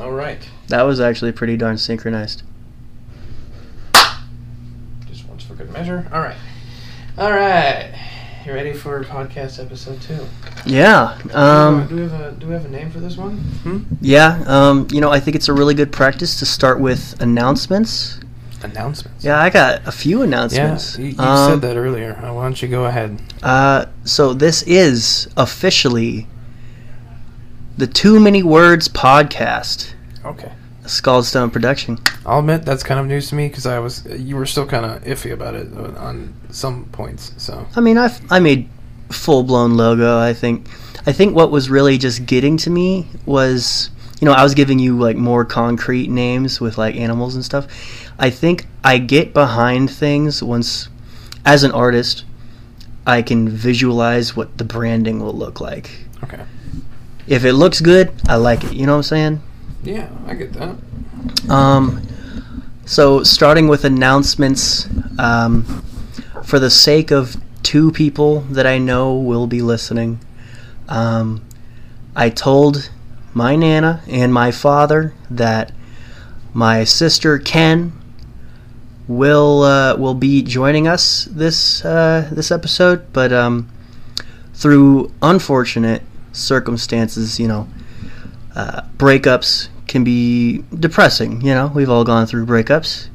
All right. That was actually pretty darn synchronized. Just once for good measure. All right. All right. You ready for podcast episode two? Yeah. do, Um, we have a Do we have a name for this one? Hmm? yeah. Um, you know, I think it's a really good practice to start with announcements. Announcements. Yeah, I got a few Yeah. announcements. You, you Um, said that earlier. Uh, why don't you go ahead? Uh, so this is officially the Too Many Words podcast, Okay. a Scaldstone production. I'll admit that's kind of news to me because I was you were still kind of iffy about it on some points. So I mean, I I made full blown logo. I think I think what was really just getting to me was you know I was giving you like more concrete names with like animals and stuff. I think I get behind things once as an artist. I can visualize what the branding will look like. okay. If it looks good, I like it. You know what I'm saying? Yeah, I get that. Um, so starting with announcements, um, for the sake of two people that I know will be listening, um, I told my nana and my father that my sister Ken will uh, will be joining us this uh, this episode, but um, through unfortunate circumstances, you know, uh, breakups can be depressing. You know, we've all gone through breakups.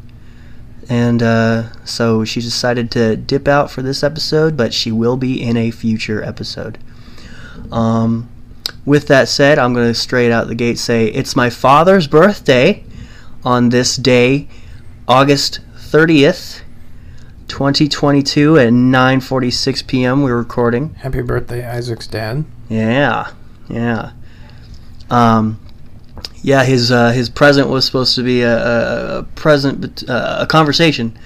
And uh, so she decided to dip out for this episode, but she will be in a future episode. Um, with that said, I'm going to straight out the gate say it's my father's birthday on this day, August 30th, 2022 at 9:46 p.m. We're recording. Happy birthday, Isaac's dad. Yeah, yeah. Um, yeah, his uh, his present was supposed to be a, a, present, uh, a conversation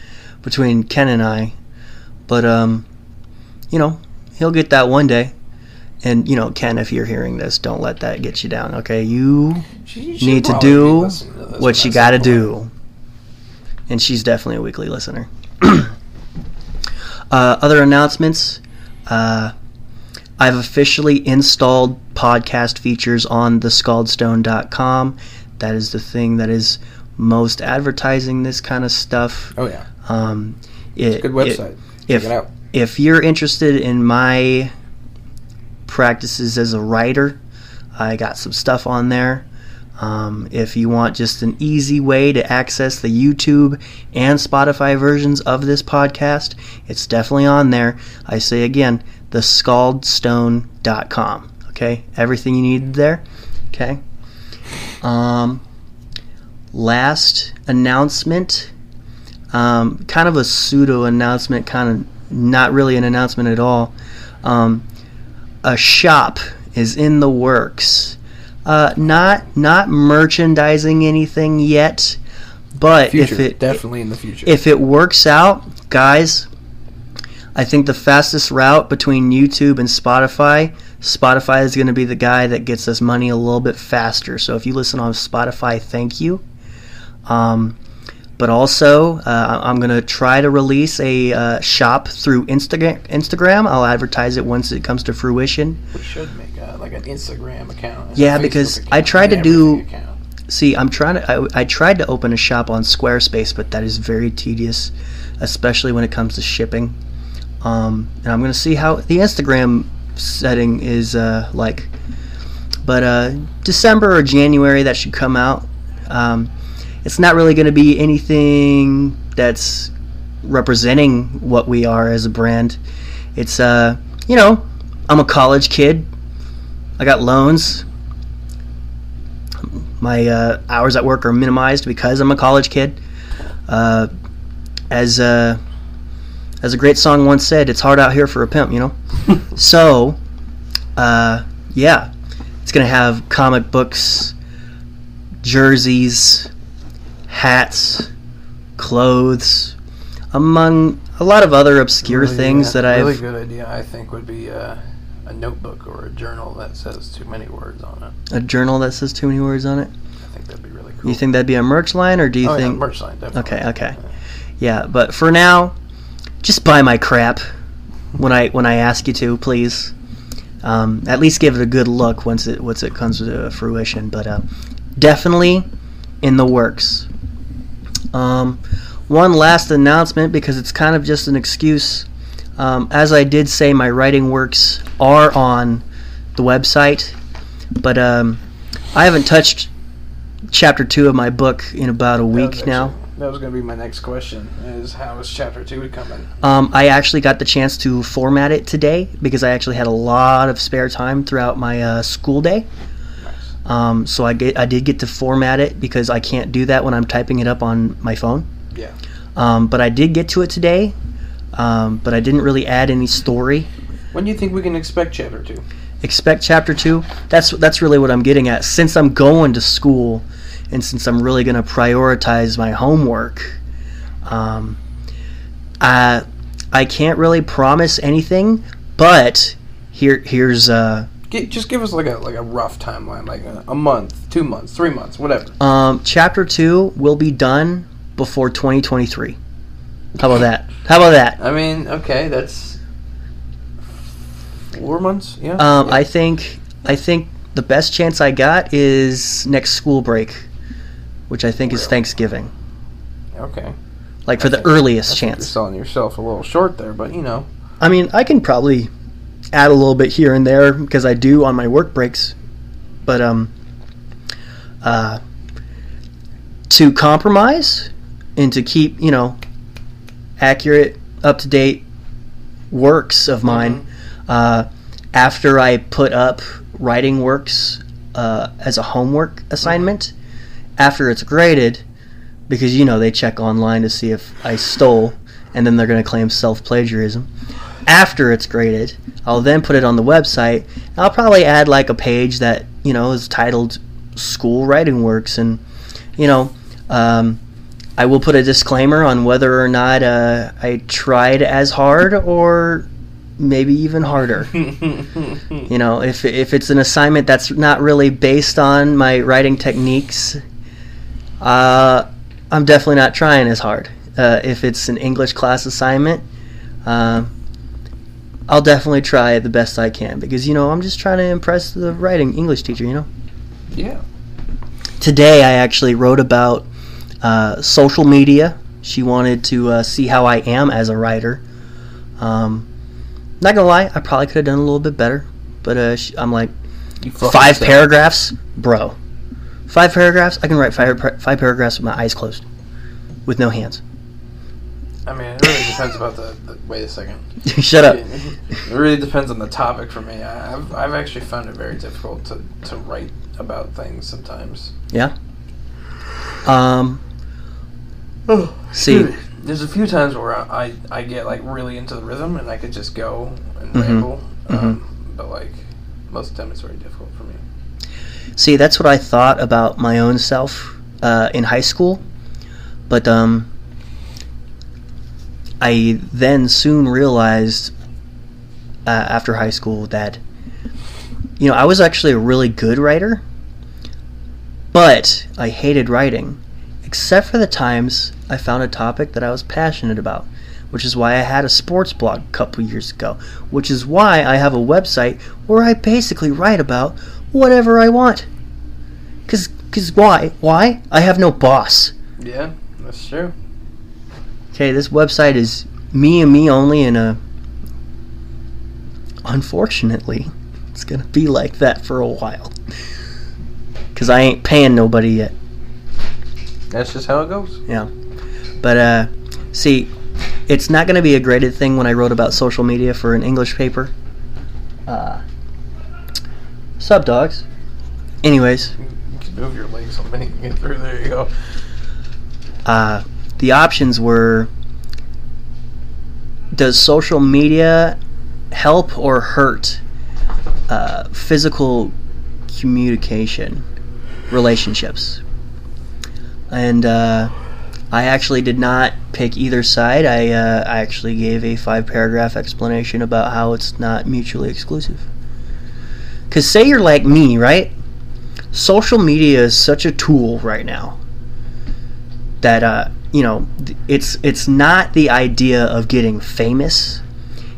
between Ken and I, but um, you know, he'll get that one day. And you know, Ken, if you're hearing this, don't let that get you down. Okay, you She need to do to what you got to do. And she's definitely a weekly listener. uh, other announcements. Uh, I've officially installed podcast features on thescaldstone.com. That is the thing that is most advertising this kind of stuff. Oh yeah, Um, it, good website. it- Check if, it out. if you're interested in my practices as a writer, I got some stuff on there. Um, if you want just an easy way to access the YouTube and Spotify versions of this podcast, it's definitely on there. I say again, thescaldstone.com. Okay, everything you need there. Okay. Um, last announcement, um, kind of a pseudo announcement, kind of not really an announcement at all. Um, a shop is in the works. Uh, not not merchandising anything yet, but Future, if it definitely in the future. if it works out, guys, I think the fastest route between YouTube and Spotify, Spotify is going to be the guy that gets us money a little bit faster. So if you listen on Spotify, thank you. Um, but also, uh, I'm going to try to release a uh, shop through Instagram. Instagram. I'll advertise it once it comes to fruition. we should make a, like an Instagram account. Yeah, because account, I tried to do- account. See, I'm trying to. I, I tried to open a shop on Squarespace, but that is very tedious, especially when it comes to shipping. Um, and I'm going to see how the Instagram setting is uh, like. But uh, December or January, that should come out. Um, it's not really going to be anything that's representing what we are as a brand. It's, uh, you know, I'm a college kid. I got loans my uh, hours at work are minimized because I'm a college kid. Uh, as uh, as a great song once said, "It's hard out here for a pimp," you know. so, uh, yeah, it's gonna have comic books, jerseys, hats, clothes, among a lot of other obscure Really, things yeah, that I've. really good idea. I think would be uh, a notebook or a journal that says too many words on it. A journal that says too many words on it. I think that'd be really cool. You think that'd be a merch line, or do you oh, think? yeah, merch line definitely. Okay, okay. Yeah, but for now, just buy my crap when I when I ask you to, please. Um, at least give it a good look once it once it comes to fruition. But uh, definitely in the works. Um, one last announcement because it's kind of just an excuse. Um, as I did say, my writing works are on the website, but um, I haven't touched chapter two of my book in about a That week actually- now. That was going to be my next question: is how is chapter two coming? Um, I actually got the chance to format it today because I actually had a lot of spare time throughout my uh, school day. Um, so I get I did get to format it because I can't do that when I'm typing it up on my phone. Yeah. Um, but I did get to it today. Um, but I didn't really add any story. When do you think we can expect chapter two? Expect chapter two. That's that's really what I'm getting at. Since I'm going to school, and since I'm really going to prioritize my homework, um, I I can't really promise anything. But here here's uh, Gi- just give us like a like a rough timeline, like a, a month, two months, three months, whatever. um, chapter two will be done before 2023. How about that? How about that? I mean, okay, that's four months. Yeah. Um, yeah. I think I think the best chance I got is next school break, which I think is Thanksgiving. okay. Like for I the think- earliest I think You're chance. selling yourself a little short there, but you know. I mean, I can probably add a little bit here and there because I do on my work breaks, but um, uh, to compromise and to keep you know accurate, up to date works of mine. Uh, after I put up writing works uh, as a homework assignment, after it's graded, because you know they check online to see if I stole, and then they're going to claim self plagiarism. After it's graded, I'll then put it on the website. I'll probably add like a page that you know is titled "School Writing Works," and you know, um, I will put a disclaimer on whether or not uh, I tried as hard or maybe even harder. You know, if if it's an assignment that's not really based on my writing techniques, uh, I'm definitely not trying as hard. Uh, if it's an English class assignment, um, I'll definitely try the best I can because you know I'm just trying to impress the writing English teacher. You know, yeah. today I actually wrote about uh, social media. She wanted to uh, see how I am as a writer. Um, not gonna lie, I probably could have done a little bit better, but uh, she, I'm like five yourself. paragraphs, bro. Five paragraphs. I can write five five paragraphs with my eyes closed, with no hands. I mean, depends about the, the. Wait a second. Shut up. It really depends on the topic for me. I- I've, I've actually found it very difficult to, to write about things sometimes. Yeah. Um. See. Dude, there's a few times where I, I, I get like really into the rhythm and I could just go and Mhm. ramble. Um, but like most of the time it's very difficult for me. See, that's what I thought about my own self uh, in high school, but um, I then soon realized uh, after high school that you know I was actually a really good writer, but I hated writing, except for the times I found a topic that I was passionate about. Which is why I had a sports blog a couple years ago. Which is why I have a website where I basically write about whatever I want. Cause, cause why? Why? I have no boss. Yeah, that's true. Okay, this website is me and me only, and uh, unfortunately, it's gonna be like that for a while. Cause I ain't paying nobody yet. That's just how it goes. Yeah, but uh, see, it's not gonna be a graded thing when I wrote about social media for an English paper. Uh, sub dogs. Anyways, You can move your legs so many can get through. There you go. uh, the options were does social media help or hurt uh, physical communication relationships? And uh, i actually did not pick either side. I, uh, I actually gave a five paragraph explanation about how it's not mutually exclusive. Because say you're like me right? Social media is such a tool right now that uh, you know, it's it's not the idea of getting famous.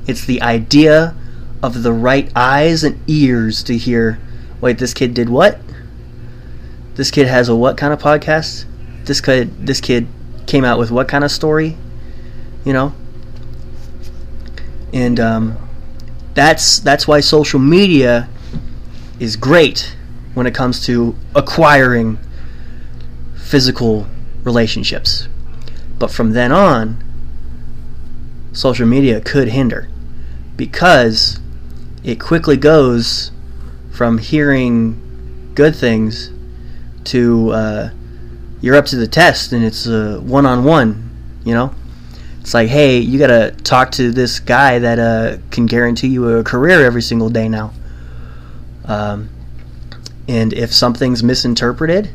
It's the idea of the right eyes and ears to hear. Wait, this kid did what? This kid has a what kind of podcast? This kid this kid came out with what kind of story? You know. And um, that's that's why social media is great when it comes to acquiring physical relationships. But from then on, social media could hinder because it quickly goes from hearing good things to uh, you're up to the test and it's a one on one, you know? It's like, hey, you gotta talk to this guy that uh, can guarantee you a career every single day now. Um, and if something's misinterpreted,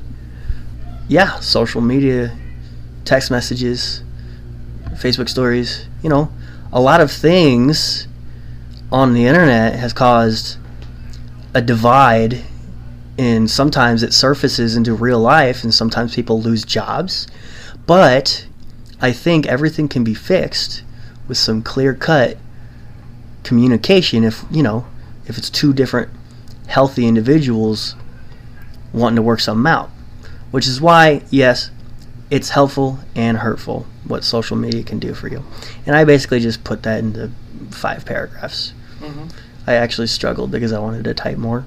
yeah, social media, text messages, Facebook stories, you know, a lot of things on the internet has caused a divide and sometimes it surfaces into real life and sometimes people lose jobs. But I think everything can be fixed with some clear cut communication if, you know, if it's two different healthy individuals wanting to work something out. Which is why, yes, it's helpful and hurtful what social media can do for you. And I basically just put that into five paragraphs. Mhm. I actually struggled because I wanted to type more.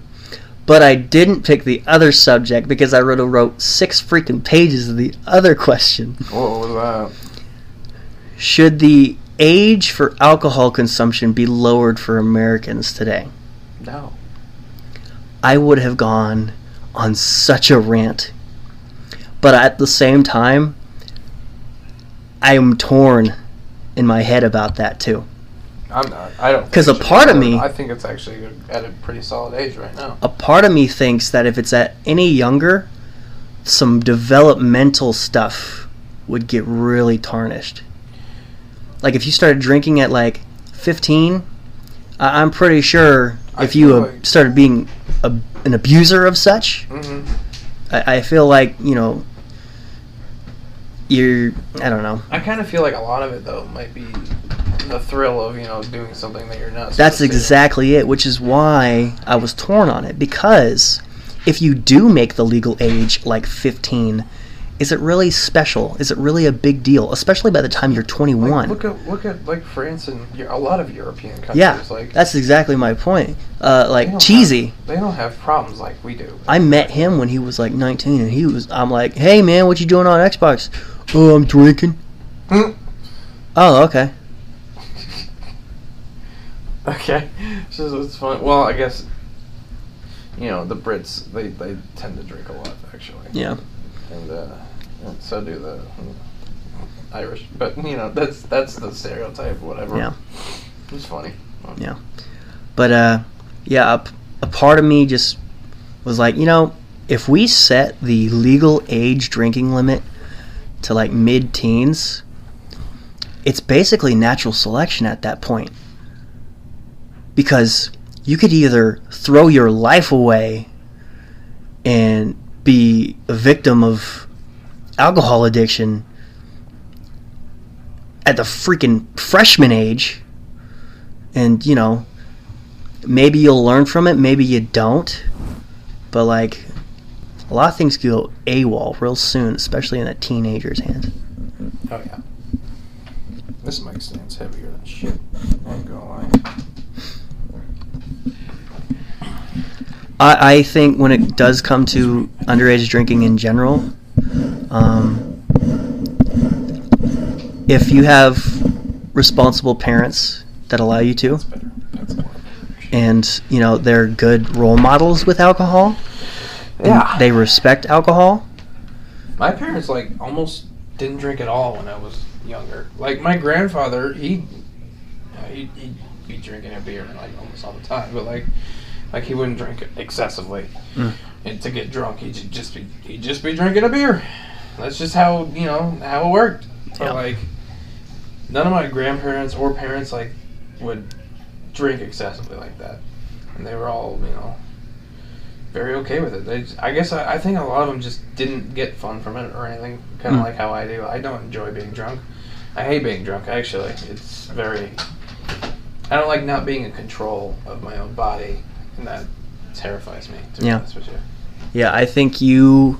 But I didn't pick the other subject because I wrote, wrote six freaking pages of the other question. What was that? Should the age for alcohol consumption be lowered for Americans today? No. I would have gone on such a rant. But at the same time, I am torn in my head about that too. I'm not. I don't. 'Cause think a part of me- I think it's actually at a pretty solid age right now. A part of me thinks that if it's at any younger, some developmental stuff would get really tarnished. Like if you started drinking at like 15, I- I'm pretty sure I if you uh, like- started being a, an abuser of such, Mm-hmm. I, I feel like you know you're I don't know. I kind of feel like a lot of it though might be the thrill of you know doing something that you're not. That's supposed to do. exactly it, which is why I was torn on it because if you do make the legal age like 15, is it really special? Is it really a big deal, especially by the time you're 21? Like, look at look at like France and a lot of European countries. yeah, like that's exactly my point. Uh, like don't cheesy. have- they don't have problems like we do. I met him when he was like 19, and he was. I'm like, hey man, what you doing on Xbox? Oh, I'm drinking. Hmm. Oh, okay. Okay, so it's fun. Well, I guess you know the Brits they, they tend to drink a lot actually. Yeah. and, uh, and so do the Irish. But you know that's that's the stereotype. Whatever. Yeah. It's funny. Yeah. But uh, yeah, a, a part of me just was like, you know, if we set the legal age drinking limit to like mid teens, it's basically natural selection at that point. Because you could either throw your life away and be a victim of alcohol addiction at the freaking freshman age and you know maybe you'll learn from it maybe you don't but like a lot of things go AWOL real soon especially in a teenager's hands Oh yeah. This mic stands heavier than shit. I ain't gonna lie. I, I think when it does come to underage drinking in general um, if you have responsible parents that allow you to That's better. That's a and you know they're good role models with alcohol Yeah. they respect alcohol My parents like almost didn't drink at all when I was younger. Like my grandfather, he he he'd be drinking a beer like almost all the time, but like like he wouldn't drink excessively. Mm. And to get drunk, he'd just be he'd just be drinking a beer. That's just how you know how it worked. But Yeah. like none of my grandparents or parents like would drink excessively like that, and they were all you know very okay with it. They, I guess I, I think a lot of them just didn't get fun from it or anything. Kind of Hmm. like how I do. I don't enjoy being drunk. I hate being drunk. Actually, it's very. I don't like not being in control of my own body, and that terrifies me. To Yeah. honest with you. Yeah, I think you,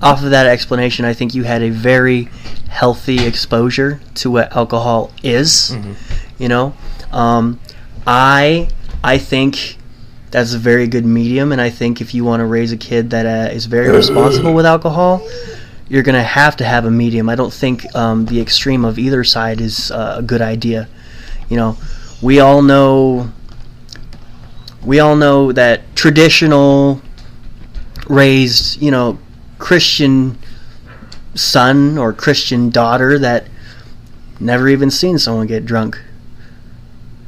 off of that explanation, I think you had a very healthy exposure to what alcohol is. You know, um, I I think that's a very good medium, and I think if you want to raise a kid that uh, is very responsible with alcohol, you're gonna have to have a medium. I don't think um, the extreme of either side is uh, a good idea. You know, we all know. We all know that traditional raised, you know, Christian son or Christian daughter that never even seen someone get drunk.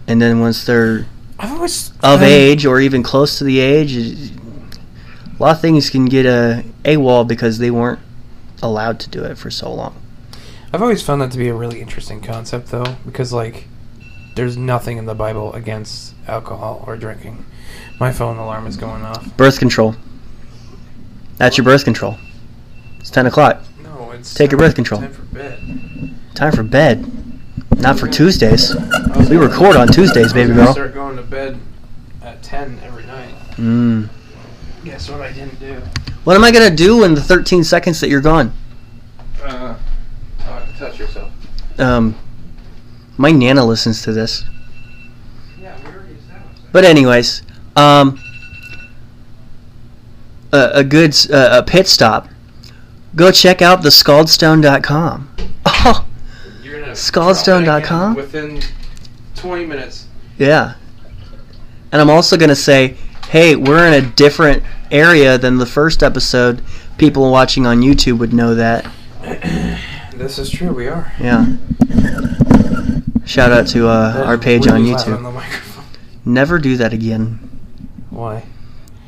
And then once they're I've always of age or even close to the age, a lot of things can get a AWOL because they weren't allowed to do it for so long. I've always found that to be a really interesting concept, though, because like, there's nothing in the Bible against alcohol or drinking. My phone alarm is going off. Birth control. That's your birth control. It's 10 o'clock. No, it's Take your birth control. Time for bed. Time for bed. Not for Tuesdays. We record on Tuesdays, baby girl. Start going to bed at ten every night. Mm. Guess what I didn't do? What am I going to do in the 13 seconds that you're gone? Uh, touch yourself. Um, my Nana listens to this. Yeah, we already established. But anyways, um, a, a good uh, a pit stop. Go check out the scaldstone.com. Oh, You're Scaldstone.com? drop that again within twenty minutes. yeah. And I'm also going to say, hey, we're in a different area than the first episode. People watching on YouTube would know that. This is true. We are. Yeah. Shout out to uh, our page on really YouTube. On. Never do that again. Why?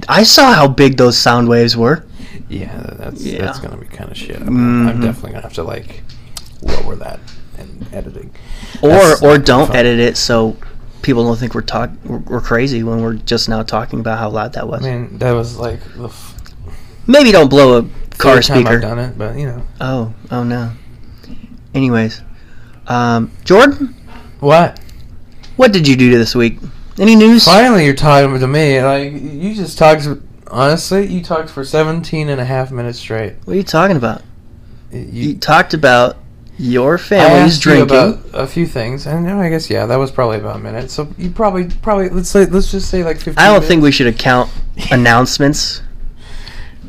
I saw how big those sound waves were. Yeah, that's Yeah. that's gonna be kind of shit. I'm, I'm Mhm. definitely gonna have to like lower that in editing. Or That's or don't fun. edit it so people don't think we're talk we're, we're crazy when we're just now talking about how loud that was. I mean, that was like the f- Maybe don't blow a car speaker. I've done it, but you know. Oh, oh no. Anyways, um, Jordan, What? what did you do this week? Any news? Finally, you're talking to me. Like you just talked. Honestly, you talked for 17 and a half minutes straight. What are you talking about? You, You talked about your family's drinking. about a few things, and I guess yeah, that was probably about a minute. So you probably probably let's say let's just say like 15. I don't think we should account announcements.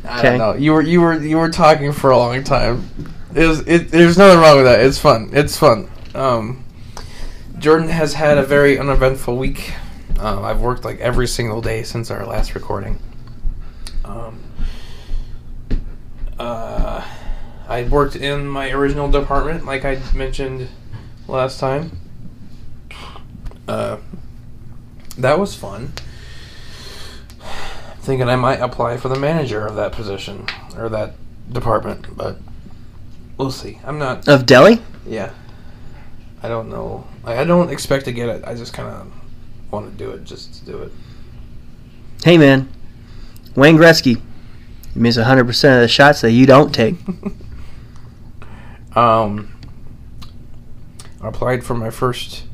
I Okay. don't know. You were you were you were talking for a long time. It was it. There's nothing wrong with that. It's fun. It's fun. Um, Jordan has had a very uneventful week. Um, I've worked like every single day since our last recording. Um, uh, I worked in my original department, like I mentioned last time. Uh, that was fun. Thinking I might apply for the manager of that position or that department, but we'll see. I'm not. Of deli? Yeah. I don't know. I, I don't expect to get it. I just kind of want to do it just to do it. Hey man, Wayne Gretzky You miss 100% of the shots that you don't take. um, I applied for my first.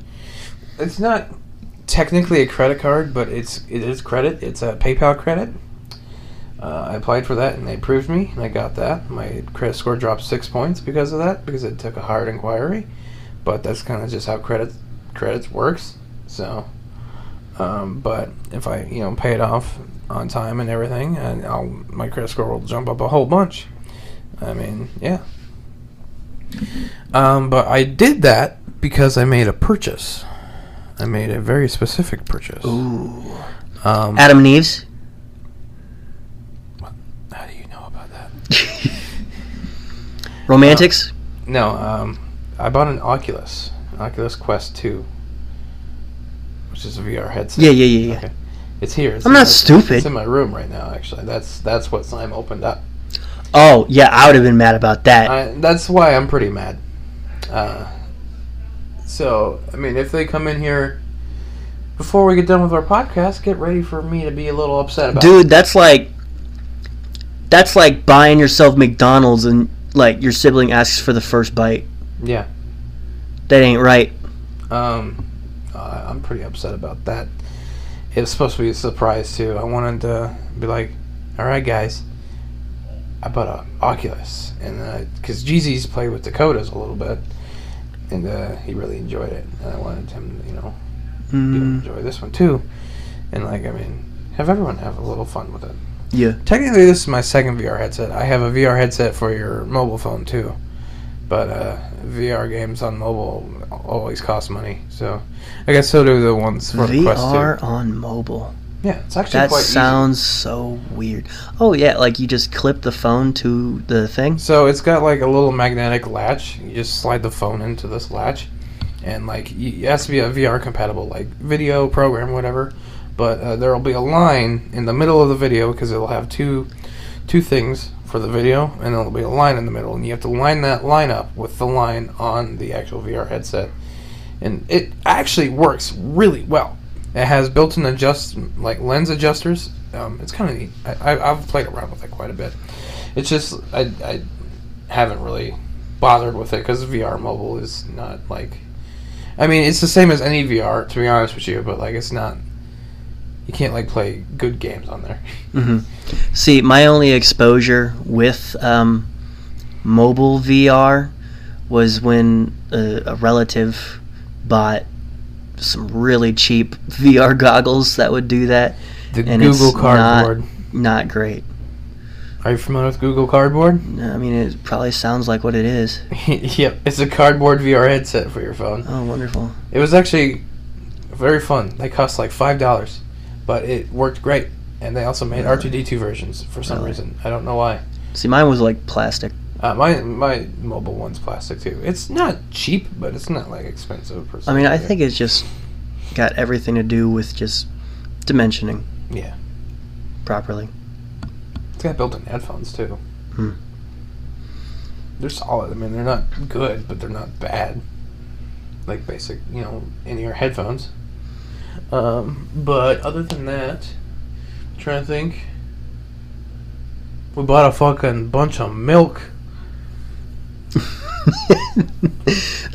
It's not technically a credit card, but it's it is credit. It's a PayPal credit. Uh, I applied for that and they approved me, and I got that. My credit score dropped six points because of that, because it took a hard inquiry. But that's kind of just how credit credits works. So, um, but if I you know pay it off on time and everything, and I'll my credit score will jump up a whole bunch. I mean, yeah. Um, but I did that because I made a purchase. I made a very specific purchase. Ooh. Um, Adam and Eve's? how do you know about that? Romantics? No, um, I bought an Oculus, Oculus Quest 2, which is a VR headset. yeah, yeah, yeah, yeah. Okay. It's here. It's I'm not my- stupid. It's in my room right now. Actually, that's that's what Slime opened up. Oh, yeah, I would have been mad about that. I, that's why I'm pretty mad. Uh, so, I mean, if they come in here before we get done with our podcast, get ready for me to be a little upset about. it. Dude, that's like That's like buying yourself McDonald's and like your sibling asks for the first bite. Yeah. That ain't right. Um, uh, I'm pretty upset about that. It was supposed to be a surprise too. I wanted to be like, "All right, guys, I bought a Oculus," and because Jeezy's played with Dakotas a little bit, and uh, he really enjoyed it, and I wanted him, you know, to Mm, enjoy this one too, and like, I mean, have everyone have a little fun with it. yeah. Technically, this is my second VR headset. I have a VR headset for your mobile phone too, but uh, VR games on mobile always cost money. So I guess so do the ones for the Quest VR 2. on mobile. Yeah, it's actually That quite sounds so weird. Oh yeah, like you just clip the phone to the thing. So it's got like a little magnetic latch. You just slide the phone into this latch, and like it has to be a VR compatible, like video program, whatever. But uh, there will be a line in the middle of the video because it'll have two two things for the video, and there'll be a line in the middle, and you have to line that line up with the line on the actual VR headset, and it actually works really well. It has built-in adjust like lens adjusters. Um, it's kind of neat. I, I, I've played around with it quite a bit. It's just I, I haven't really bothered with it because VR mobile is not like. I mean, it's the same as any VR to be honest with you, but like it's not. You can't like play good games on there. Mm-hmm. See, my only exposure with um, mobile VR was when a, a relative bought some really cheap VR goggles that would do that. The And Google Cardboard. Not great. Are you familiar with Google Cardboard? I mean, it probably sounds like what it is. yep, it's a cardboard VR headset for your phone. Oh, wonderful. It was actually very fun. They cost like five dollars, but it worked great. And they also made R two D two versions for some Really? reason. I don't know why. See, mine was like plastic. Uh, my my mobile one's plastic too. It's not cheap, but it's not like expensive. Per se. I mean, I think it's just got everything to do with just dimensioning yeah, properly. it's got built-in headphones too. Hmm. They're solid. I mean, they're not good, but they're not bad. Like basic, you know, in-ear headphones. Um, but other than that, I'm trying to think. We bought a fucking bunch of milk.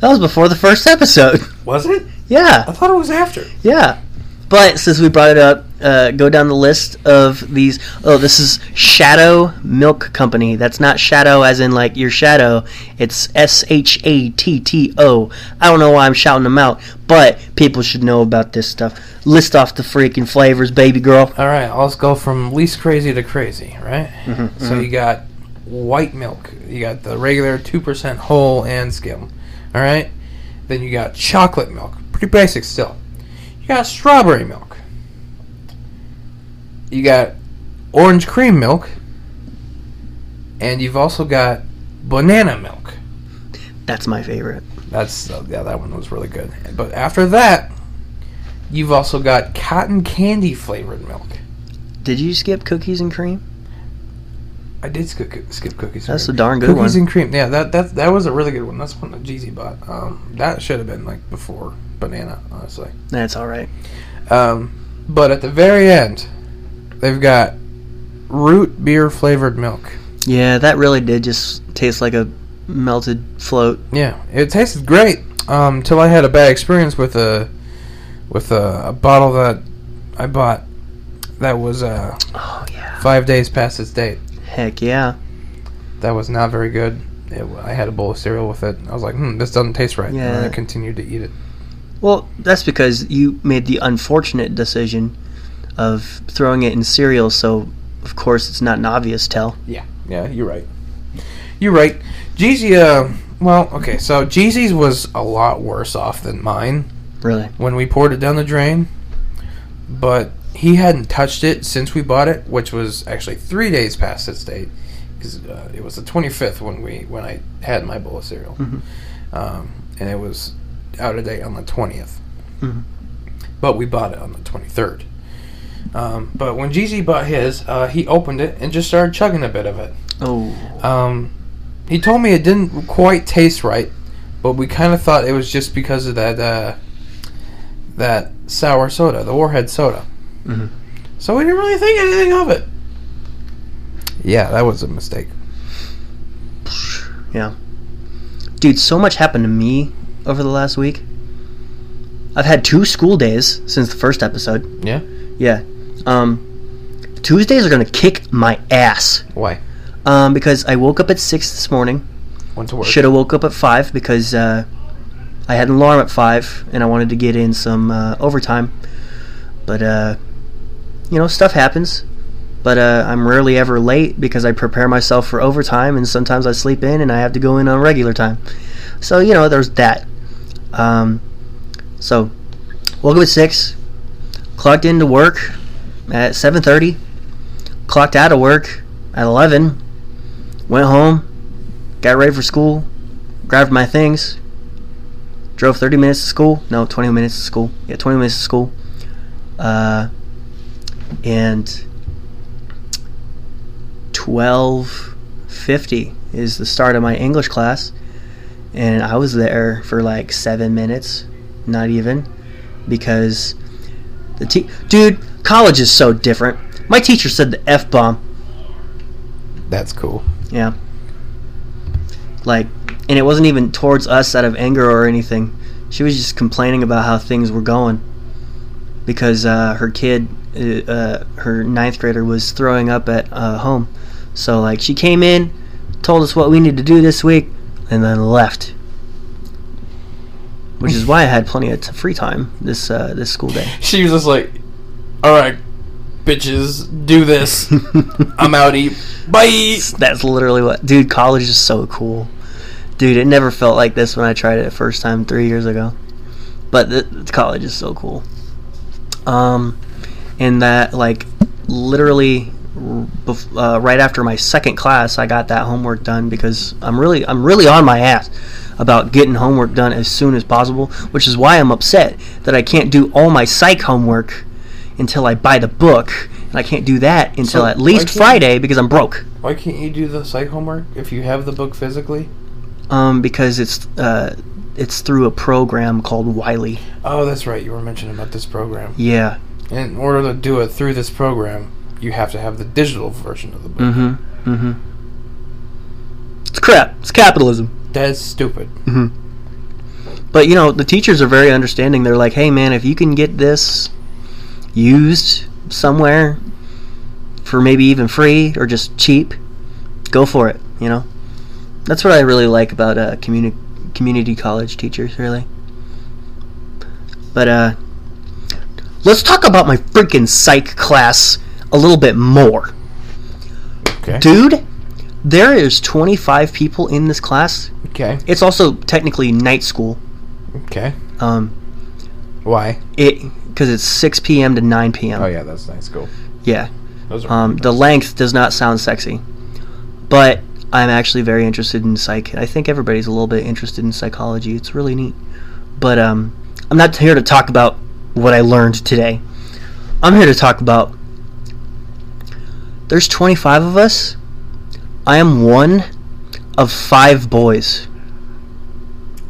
that was before the first episode. Was it? Yeah. I thought it was after. Yeah. But since we brought it up, uh, go down the list of these. Oh, this is Shatto Milk Company. That's not shadow as in like your shadow. It's S H A T T O. I don't know why I'm shouting them out, but people should know about this stuff. List off the freaking flavors, baby girl. All right, let's go from least crazy to crazy, right? Mhm, So mhm. you got white milk. You got the regular 2% whole and skim. All right? Then you got chocolate milk. Pretty basic still. You got strawberry milk. You got orange cream milk. And you've also got banana milk. That's my favorite. That's uh, yeah, that one was really good. But after that, you've also got cotton candy flavored milk. Did you skip cookies and cream? I did skip, skip cookies. That's a darn good cookies one. Cookies and cream. Yeah, that that that was a really good one. That's one that Jeezy bought. Um, that should have been like before banana, honestly. That's all right. Um, but at the very end, they've got root beer flavored milk. Yeah, that really did just taste like a melted float. Yeah, it tasted great. Um, I had a bad experience with a with a, a bottle that I bought that was uh, Oh yeah. five days past its date. Heck yeah. That was not very good. It, I had a bowl of cereal with it. I was like, hmm, this doesn't taste right. Yeah. And I continued to eat it. Well, that's because you made the unfortunate decision of throwing it in cereal, so of course it's not an obvious tell. Yeah, yeah, you're right. You're right. Jeezy, uh, well, okay, so Jeezy's was a lot worse off than mine Really. when we poured it down the drain. But he hadn't touched it since we bought it, which was actually three days past its date. Because uh, it was the 25th when we when I had my bowl of cereal. Mhm. Um, and it was out of date on the 20th. Mhm. But we bought it on the 23rd. Um, but when Jeezy bought his, uh, he opened it and just started chugging a bit of it. Oh. Um, he told me it didn't quite taste right, but we kind of thought it was just because of that uh, that sour soda, the Warhead soda. Mhm. So we didn't really think anything of it. Yeah, that was a mistake. Yeah. Dude, so much happened to me over the last week. I've had two school days since the first episode. Yeah. Yeah. Um, Tuesdays are gonna kick my ass. Why? Um, because I woke up at six this morning. Went to work. Should have woke up at five because uh, I had an alarm at five and I wanted to get in some uh, overtime. But uh, you know, stuff happens. But uh, I'm rarely ever late because I prepare myself for overtime, and sometimes I sleep in and I have to go in on regular time. So you know, there's that. Um, so woke up at six, clocked into work at seven thirty, clocked out of work at eleven, went home, got ready for school, grabbed my things, drove 30 minutes to school. No, 20 minutes to school. Yeah, 20 minutes to school. Uh, and 12:50 is the start of my English class, and I was there for like seven minutes, not even, because the te- dude, college is so different. My teacher said the f bomb. That's cool. Yeah. Like, and it wasn't even towards us out of anger or anything. She was just complaining about how things were going because uh, her kid, uh, uh, her ninth grader, was throwing up at uh, home. So like, she came in, told us what we need to do this week, and then left. Which is why I had plenty of t- free time this uh, this school day. She was just like, "All right, bitches, do this. I'm outie. Bye." That's literally what, dude. College is so cool, dude. It never felt like this when I tried it first time three years ago, but the, the college is so cool. Um, and that like literally uh, right after my second class, I got that homework done because I'm really I'm really on my ass about getting homework done as soon as possible, which is why I'm upset that I can't do all my psych homework until I buy the book, and I can't do that until So, at least Friday because I'm broke. Why can't you do the psych homework if you have the book physically? Um, because it's uh, it's through a program called Wiley. Oh, that's right. You were mentioning about this program. Yeah. In order to do it through this program, you have to have the digital version of the book. Mm-hmm. Mm-hmm. It's crap. It's capitalism. That's stupid. Mm-hmm. But you know, the teachers are very understanding. They're like, "Hey, man, if you can get this used somewhere for maybe even free or just cheap, go for it." You know, that's what I really like about uh, community community college teachers, really. But uh, let's talk about my freaking psych class a little bit more, Okay. dude. There is 25 people in this class. Okay. It's also technically night school. Okay. Um, Why? it because it's 6 p.m. to 9 p.m. Oh yeah, that's night school. Yeah. Those are Um, the length does not sound sexy, but I'm actually very interested in psych. I think everybody's a little bit interested in psychology. It's really neat. But um, I'm not here to talk about what I learned today. I'm here to talk about. There's 25 of us. I am one of five boys.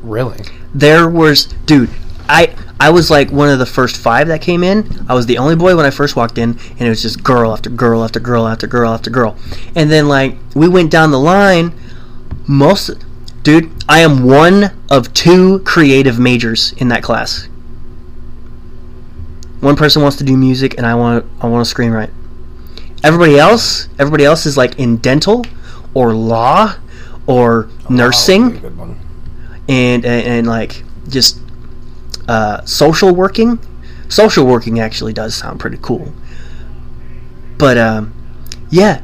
really. there was dude i i was like one of the first five that came in i was the only boy when i first walked in and it was just girl after girl after girl after girl after girl and then like we went down the line most dude i am one of two creative majors in that class one person wants to do music and i want i want to screenwrite everybody else everybody else is like in dental or law or nursing Wow, that's a good one. and and, and like just uh, social working. Social working actually does sound pretty cool. But um, yeah,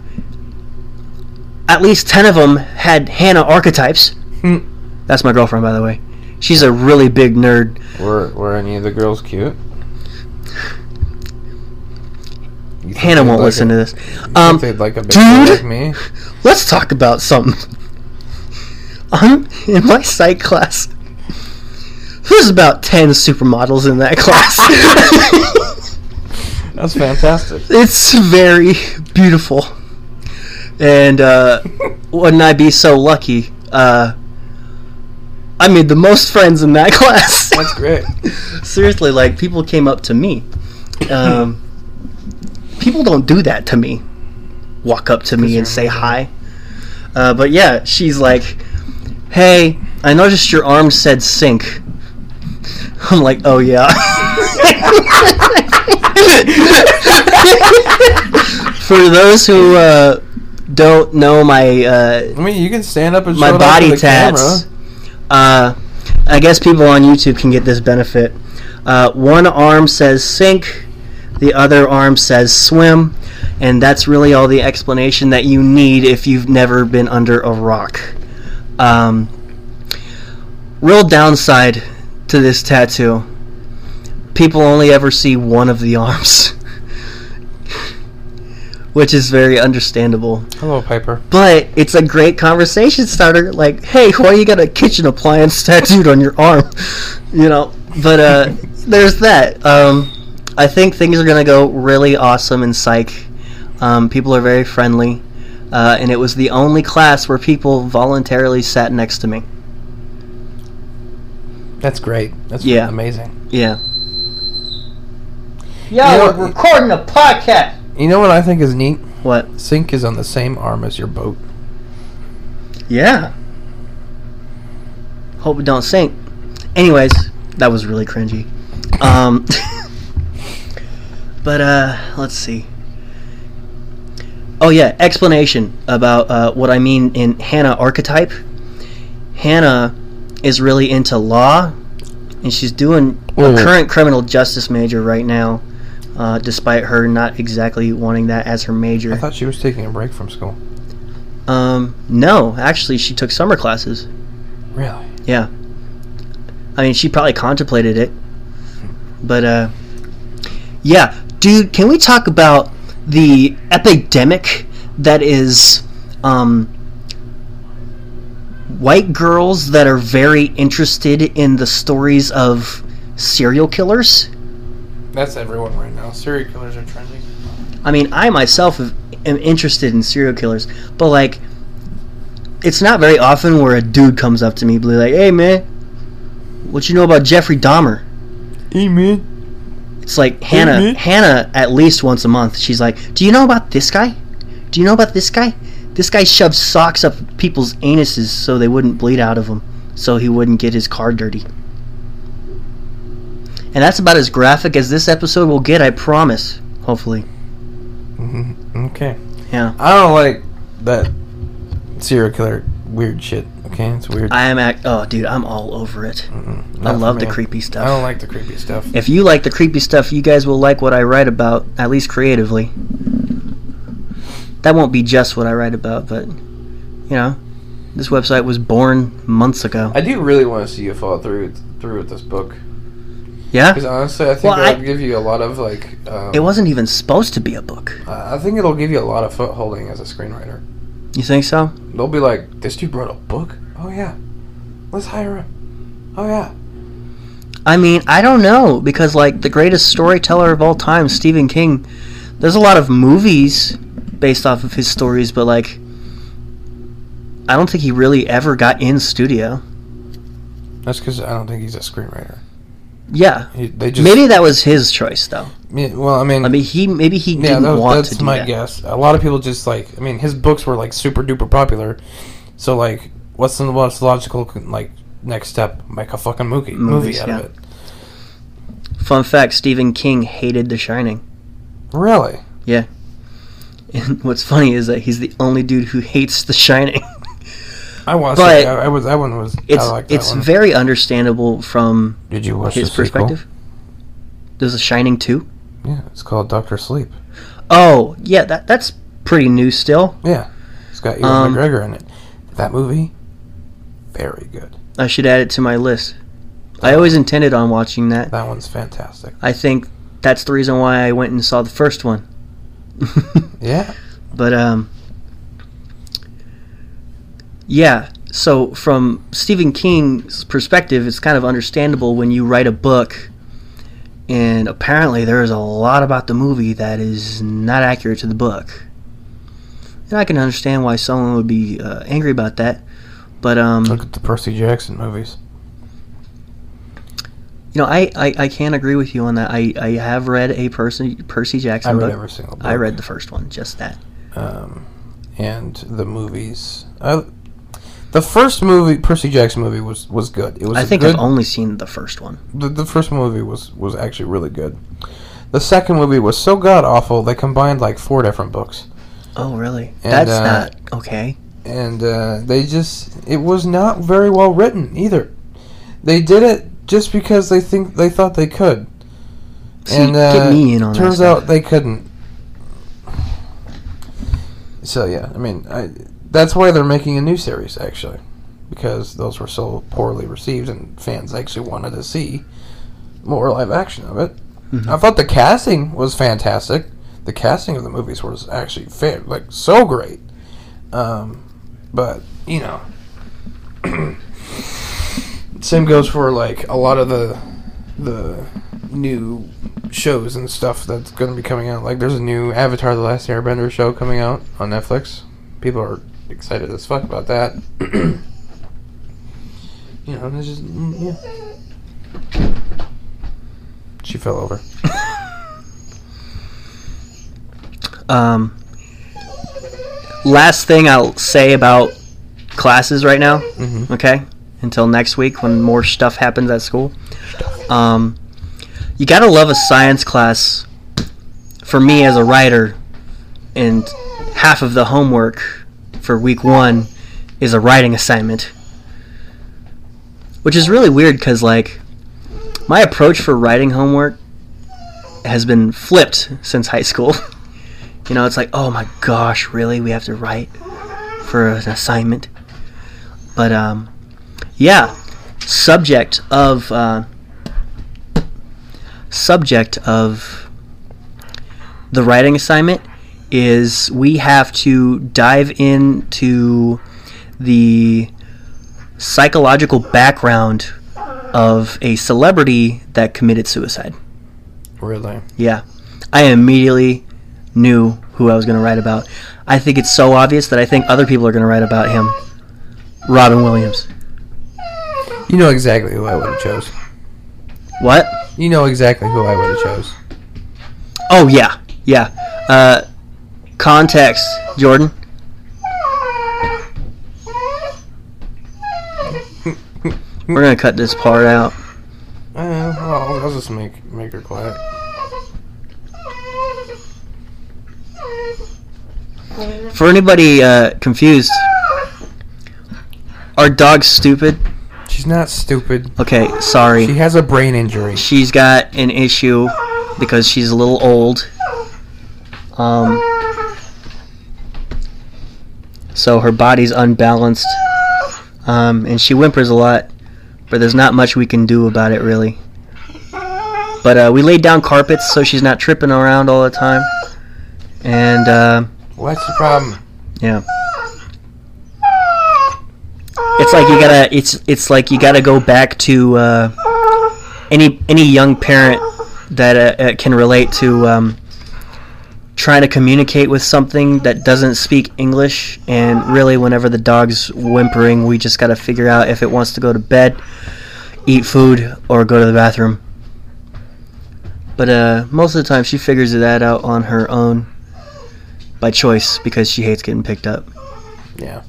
at least ten of them had Hannah archetypes. Hmm. That's my girlfriend, by the way. She's a really big nerd. Were Were any of the girls cute? You think Hannah won't like listen a- to this. Um, like a dude! like me? Let's talk about something. I'm in my psych class. There's about ten supermodels in that class. That's fantastic. it's very beautiful. And uh, wouldn't I be so lucky? Uh, I made the most friends in that class. That's great. Seriously, like people came up to me. Um, people don't do that to me. walk up to me and say hi. Uh, but yeah, she's like, "Hey, I noticed your arm said sink." I'm like, "Oh yeah." For those who uh, don't know my uh, I mean, you can stand up and my body tats. camera. Uh, I guess people on YouTube can get this benefit. Uh, one arm says sink, the other arm says swim, and that's really all the explanation that you need if you've never been under a rock. Um, real downside to this tattoo people only ever see one of the arms. Which is very understandable. Hello, Piper. But it's a great conversation starter. Like, hey, why you got a kitchen appliance tattooed on your arm? You know. But uh, there's that. Um, I think things are gonna go really awesome in psych. Um, people are very friendly, uh, and it was the only class where people voluntarily sat next to me. That's great. That's Yeah. amazing. Yeah. Yeah, Yo, we're we're recording a podcast. You know what I think is neat? What? Sink is on the same arm as your boat. Yeah. Hope it don't sink. Anyways, that was really cringy. Um, but uh, let's see. Oh yeah, explanation about uh, what I mean in Hannah archetype. Hannah is really into law, and she's doing a Mm. current criminal justice major right now, uh, despite her not exactly wanting that as her major. I thought she was taking a break from school. Um, no, actually, she took summer classes. Really? Yeah. I mean, she probably contemplated it. But, uh, yeah. Dude, can we talk about the epidemic that is, um, white girls that are very interested in the stories of serial killers? That's everyone right now. Serial killers are trending. I mean, I myself am am interested in serial killers, but like, it's not very often where a dude comes up to me, and be like, "Hey, man, what you know about Jeffrey Dahmer?" Hey, man. It's like Hannah. Hannah, at least once a month, she's like, "Do you know about this guy? Do you know about this guy? This guy shoved socks up people's anuses so they wouldn't bleed out of them, so he wouldn't get his car dirty." And that's about as graphic as this episode will get, I promise. Hopefully, Mhm. Okay. yeah. I don't like that serial killer weird shit. Okay, it's weird. I am act. Oh, dude, I'm all over it. Mm-mm, I love the creepy stuff. I don't like the creepy stuff. If you like the creepy stuff, you guys will like what I write about, at least creatively. That won't be just what I write about, but you know, this website was born months ago. I do really want to see you follow through through with this book Yeah, because honestly, I think Well, it'll I- give you a lot of like. Um, it wasn't even supposed to be a book. I I think it'll give you a lot of footholding as a screenwriter. You think so? They'll be like, "This dude wrote a book. Oh yeah, let's hire him. Oh yeah." I mean, I don't know because like the greatest storyteller of all time, Stephen King. There's a lot of movies based off of his stories, but like, I don't think he really ever got in studio. That's because I don't think he's a screenwriter. Yeah, He, they just maybe that was his choice though. Yeah, well, I mean, I mean, he maybe he yeah, didn't that, want that's to my that. guess. A lot of people just like, I mean, his books were like super duper popular. So like, what's the most logical like next step? Make a fucking movie Movies, movie out yeah. of it. Fun fact: Stephen King hated The Shining. Really? Yeah. And what's funny is that he's the only dude who hates The Shining. I watched But it. I, I was that one was. It's that it's one. very understandable from Did you watch his perspective. There's a Shining too. Yeah, it's called Doctor Sleep. Oh yeah, that that's pretty new still. Yeah, it's got Ewan Um, McGregor in it. That movie, very good. I should add it to my list. I always intended on watching that. That one's fantastic. I think that's the reason why I went and saw the first one. Yeah, But um yeah, so from Stephen King's perspective, it's kind of understandable when you write a book and apparently there is a lot about the movie that is not accurate to the book. And I can understand why someone would be uh, angry about that. But um look at the Percy Jackson movies. you know, I, I, I can't agree with you on that. I, I have read a Percy Percy I Jackson read book. every single book. I read the first one, just that. um, and the movies. I, the first movie, Percy Jackson movie, was was good. It was. I think good, I've only seen the first one. the, the first movie was was actually really good. The second movie was so god awful they combined like four different books, Oh, really? And, That's uh, not okay. and uh, they just it was not very well written either. They did it just because they think they thought they could, See, and uh, get me in on turns out they couldn't. So yeah, I mean, I, that's why they're making a new series actually, because those were so poorly received and fans actually wanted to see more live action of it. Mhm. I thought the casting was fantastic. The casting of the movies was actually fair, like so great. Um, but you know, same goes for like a lot of the the new shows and stuff that's going to be coming out. Like there's a new Avatar: The Last Airbender show coming out on Netflix. People are excited as fuck about that. you know, and it's just mm, yeah. She fell over. Um, last thing I'll say about classes right now, Mm-hmm. okay? Until next week when more stuff happens at school. Um, you gotta love a science class for me as a writer, and half of the homework for week one is a writing assignment. Which is really weird because, like, my approach for writing homework has been flipped since high school. You know, it's like, oh my gosh, really? We have to write for an assignment. But um, yeah, subject of uh, subject of the writing assignment is we have to dive into the psychological background of a celebrity that committed suicide. Really? Yeah. I immediately knew who I was going to write about. I think it's so obvious that I think other people are going to write about him. Robin Williams. You know exactly who I would have chose. What? You know exactly who I would have chose. Oh, yeah. Yeah. Uh, context, Jordan. We're going to cut this part out. Uh, I'll, I'll just make make her quiet. For anybody uh, confused, our dog's stupid. She's not stupid. Okay, sorry. She has a brain injury. she's got an issue because she's a little old. Um, so her body's unbalanced, um, and she whimpers a lot. But there's not much we can do about it, really. But uh, we laid down carpets so she's not tripping around all the time, and uh, What's the problem? yeah. It's like you gotta. It's it's like you gotta go back to uh, any any young parent that uh, uh, can relate to um, trying to communicate with something that doesn't speak English. And really, whenever the dog's whimpering, we just gotta figure out if it wants to go to bed, eat food, or go to the bathroom. But uh, most of the time, she figures that out on her own by choice because she hates getting picked up. Yeah.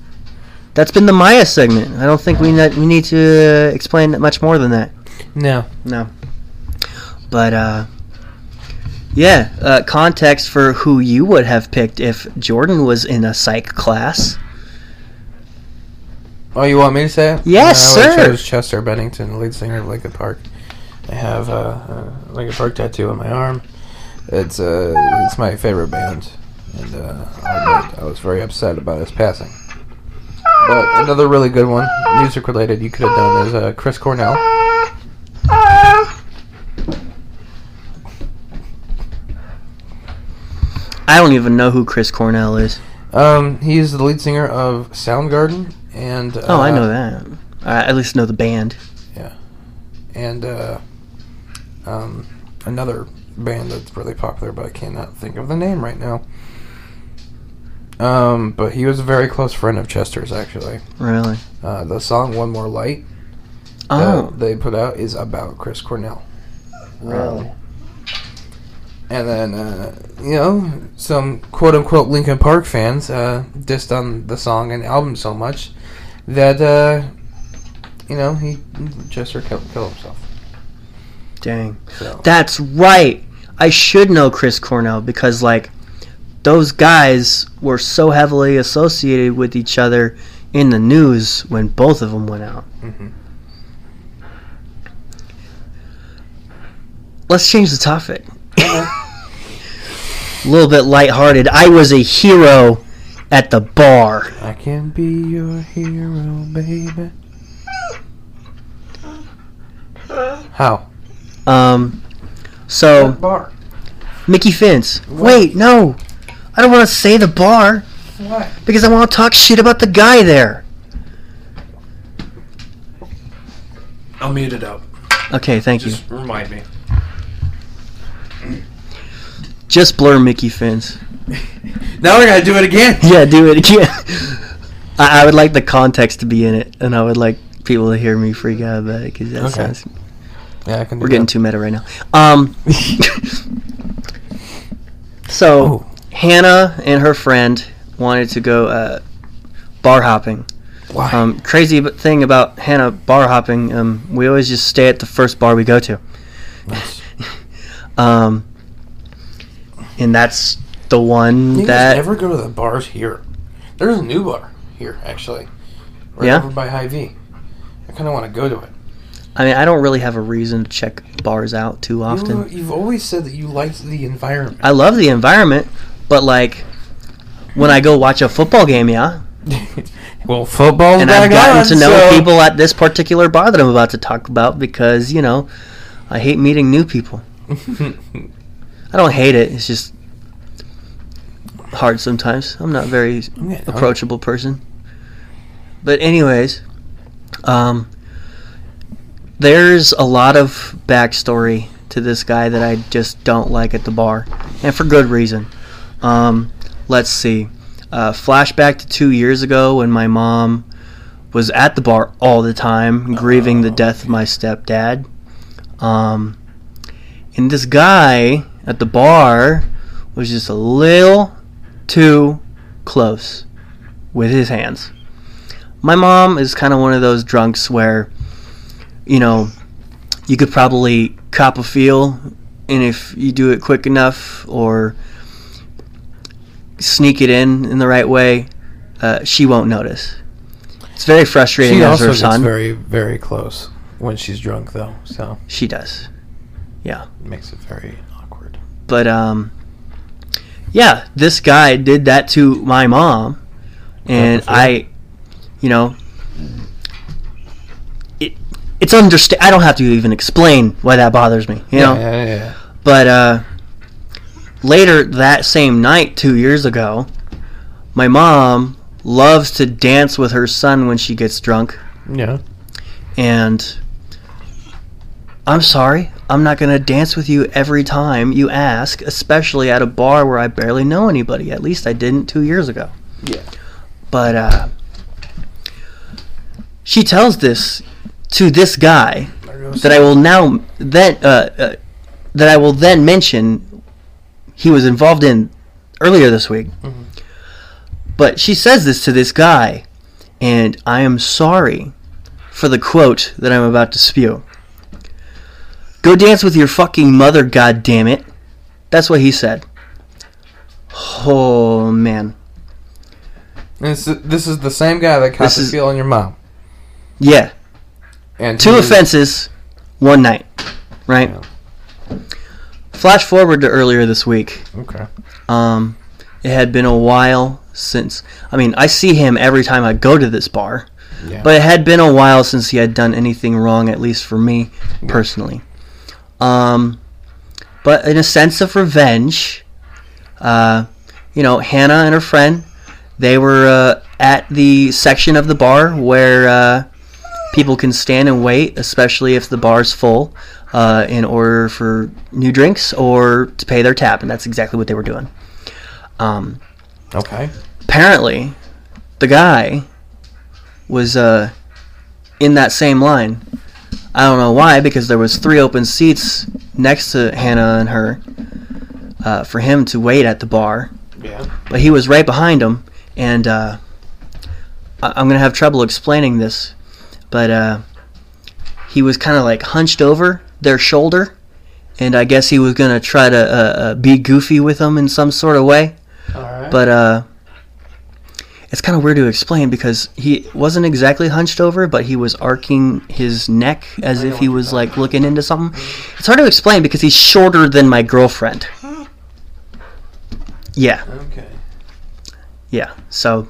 That's been the Maya segment. I don't think we we need to uh, explain much more than that. No. No. But uh, yeah, uh, context for who you would have picked if Jordan was in a psych class. Oh, you want me to say it? Yes, Uh, I chose Chester Bennington, the lead singer of Linkin Park. I have uh, a Linkin Park tattoo on my arm. It's uh, it's my favorite band, and uh, I'll I was very upset about his passing. But another really good one, music related, you could have done is uh, Chris Cornell. I don't even know who Chris Cornell is. Um, he is the lead singer of Soundgarden, and uh, Oh, I know that. I at least know the band. Yeah, and uh, um, another band that's really popular, but I cannot think of the name right now. Um, but he was a very close friend of Chester's, actually. Really? Uh, the song "One More Light" Oh, that they put out is about Chris Cornell. really? Um, and then uh, you know some quote unquote Linkin Park fans uh, dissed on the song and album so much that uh, you know he Chester killed, killed himself. Dang. So That's right. I should know Chris Cornell because like those guys were so heavily associated with each other in the news when both of them went out. Mhm. Let's change the topic. A little bit lighthearted. I was a hero at the bar. I can be your hero, baby. How? Um, so bar. Mickey Fins. Wait, no, I don't want to say the bar Why? because I want to talk shit about the guy there. I'll mute it up. Okay, thank you. Just remind me. Just blur Mickey Fins. Now we're gonna do it again. Yeah, do it again. I, I would like the context to be in it, and I would like people to hear me freak out about it because that Okay. sounds. Yeah, I can. Do We're getting too meta right now. Um. so Oh. Hannah and her friend wanted to go uh, bar hopping. Why? Um, crazy thing about Hannah bar hopping, um, we always just stay at the first bar we go to. Nice. Um, and that's the one You that never go to the bars here. There's a new bar here, actually. Right Yeah? over by Hy-Vee. I kind of want to go to it. I mean, I don't really have a reason to check bars out too often. You, you've always said that you liked the environment. I love the environment, but like when I go watch a football game, yeah, well, football, and I've gotten on, to know so- people at this particular bar that I'm about to talk about because you know I hate meeting new people. I don't hate it; it's just hard sometimes. I'm not a very approachable person. But anyways, um, there's a lot of backstory to this guy that I just don't like at the bar, and for good reason. Um, let's see. Uh, flashback to two years ago when my mom was at the bar all the time, grieving the death of my stepdad. Um, and this guy at the bar was just a little too close with his hands. My mom is kind of one of those drunks where, you know, you could probably cop a feel, and if you do it quick enough or sneak it in in the right way, uh, she won't notice. It's very frustrating She as her gets son. very, very close when she's drunk, though. So she does. it makes it very. But um, yeah, this guy did that to my mom, and? I, you know, it it's understand. I don't have to even explain why that bothers me. You know, yeah, yeah, yeah. but uh, later that same night, two years ago, my mom loves to dance with her son when she gets drunk, Yeah. and I'm sorry, I'm not gonna dance with you every time you ask, especially at a bar where I barely know anybody. At least I didn't two years ago. Yeah. But uh, she tells this to this guy that I will now then uh, uh, that I will then mention he was involved in earlier this week. Mhm. But she says this to this guy, and I am sorry for the quote that I'm about to spew. Go dance with your fucking mother, god damn it. That's what he said. Oh man. This is, this is the same guy that caught This the is- on your mom. Yeah. And Two offenses, one night. Right? Yeah. Flash forward to earlier this week. Okay. Um, it had been a while since. I mean, I see him every time I go to this bar, Yeah. but it had been a while since he had done anything wrong, at least for me personally. Um, but in a sense of revenge, uh, you know, Hannah and her friend, they were uh, at the section of the bar where uh, people can stand and wait, especially if the bar's full, uh, in order for new drinks or to pay their tab, and that's exactly what they were doing. Um, okay. apparently, the guy was uh, in that same line. I don't know why, because there was three open seats next to Hannah and her. uh, for him to wait at the bar, Yeah. but he was right behind him, and uh, I- I'm gonna have trouble explaining this, but uh, he was kind of like hunched over their shoulder, and I guess he was gonna try to uh, uh, be goofy with them in some sort of way, All right. but uh, it's kind of weird to explain because he wasn't exactly hunched over, but he was arcing his neck as if he was like looking into something. It's hard to explain because he's shorter than my girlfriend. Yeah. okay. Yeah. So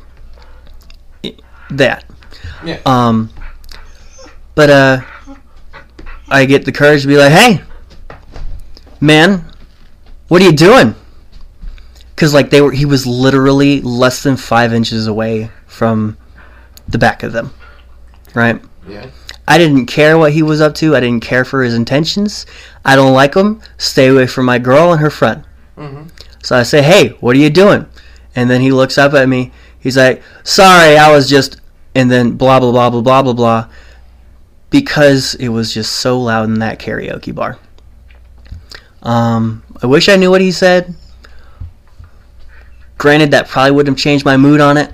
that. Yeah. Um but uh I get the courage to be like, "Hey, man, what are you doing?" Cuz like they were he was literally less than 5 inches away from the back of them. Right? Yeah. I didn't care what he was up to. I didn't care for his intentions. I don't like him. Stay away from my girl and her friend. Mm-hmm. So I say, "Hey, what are you doing?" And then he looks up at me. He's like, "Sorry, I was just," and then blah blah blah blah blah blah blah, because it was just so loud in that karaoke bar. Um, I wish I knew what he said. Granted, that probably wouldn't have changed my mood on it.